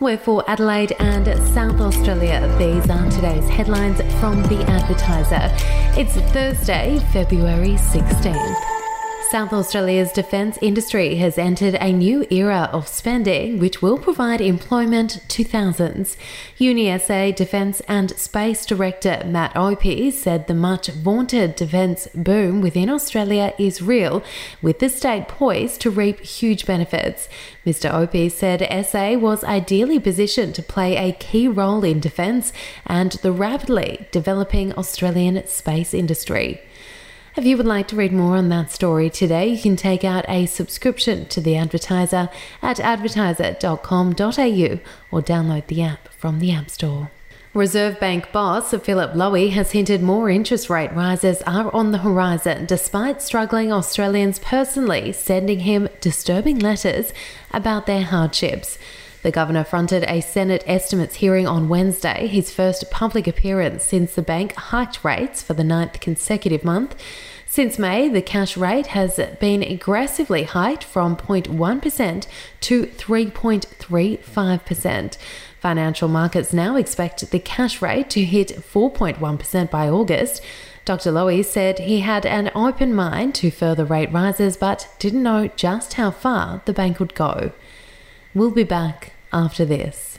We're for Adelaide and South Australia. These are today's headlines from The Advertiser. It's Thursday, February 16th. South Australia's defence industry has entered a new era of spending which will provide employment to thousands. UniSA Defence and Space Director Matt Opie said the much vaunted defence boom within Australia is real, with the state poised to reap huge benefits. Mr. Opie said SA was ideally positioned to play a key role in defence and the rapidly developing Australian space industry. If you would like to read more on that story today, you can take out a subscription to the advertiser at advertiser.com.au or download the app from the App Store. Reserve Bank boss Philip Lowe has hinted more interest rate rises are on the horizon, despite struggling Australians personally sending him disturbing letters about their hardships. The governor fronted a Senate estimates hearing on Wednesday, his first public appearance since the bank hiked rates for the ninth consecutive month. Since May, the cash rate has been aggressively hiked from 0.1% to 3.35%. Financial markets now expect the cash rate to hit 4.1% by August. Dr. Lowe said he had an open mind to further rate rises but didn't know just how far the bank would go. We'll be back after this.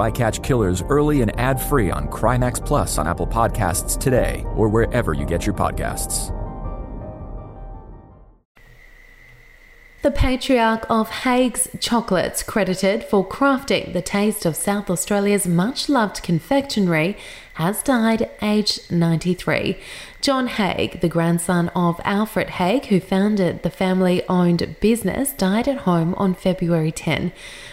I Catch Killers early and ad free on Crimex Plus on Apple Podcasts today or wherever you get your podcasts. The patriarch of Haigh's Chocolates, credited for crafting the taste of South Australia's much loved confectionery, has died aged 93. John Haigh, the grandson of Alfred Haigh, who founded the family owned business, died at home on February 10.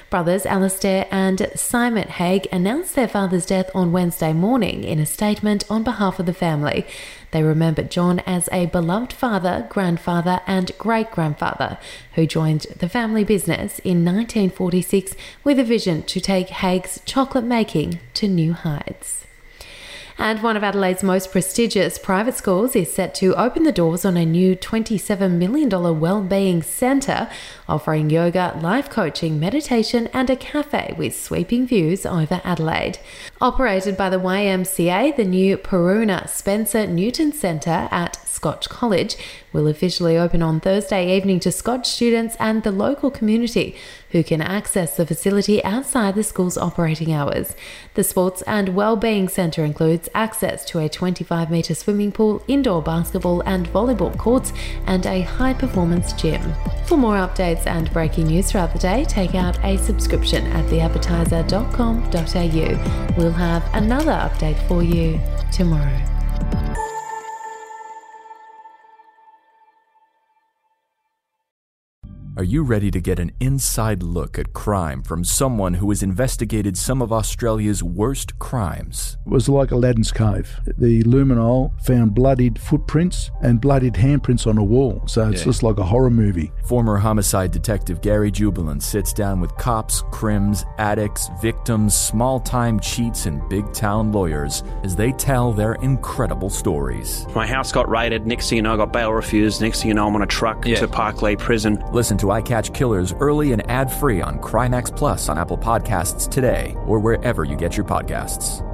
Brothers Alastair and Simon Haigh announced their father's death on Wednesday morning in a statement on behalf of the family. They remembered John as a beloved father, grandfather, and great grandfather who joined the family business in 1946 with a vision to take Haigh's chocolate making to new heights. And one of Adelaide's most prestigious private schools is set to open the doors on a new $27 million well-being centre, offering yoga, life coaching, meditation and a cafe with sweeping views over Adelaide. Operated by the YMCA, the new Peruna Spencer Newton Centre at Scotch College will officially open on Thursday evening to Scotch students and the local community who can access the facility outside the school's operating hours. The Sports and Wellbeing Centre includes access to a 25 metre swimming pool, indoor basketball and volleyball courts, and a high performance gym. For more updates and breaking news throughout the day, take out a subscription at theadvertiser.com.au. We'll have another update for you tomorrow. Are you ready to get an inside look at crime from someone who has investigated some of Australia's worst crimes? It was like Aladdin's Cave. The luminol found bloodied footprints and bloodied handprints on a wall, so it's Yeah. just like a horror movie. Former homicide detective Gary Jubelin sits down with cops, crims, addicts, victims, small time cheats, and big town lawyers as they tell their incredible stories. My house got raided. Next thing you know, I got bail refused. Next thing you know, I'm on a truck Yeah. to Parklea Prison. Listen to I Catch Killers early and ad free on Crimex Plus on Apple Podcasts today or wherever you get your podcasts.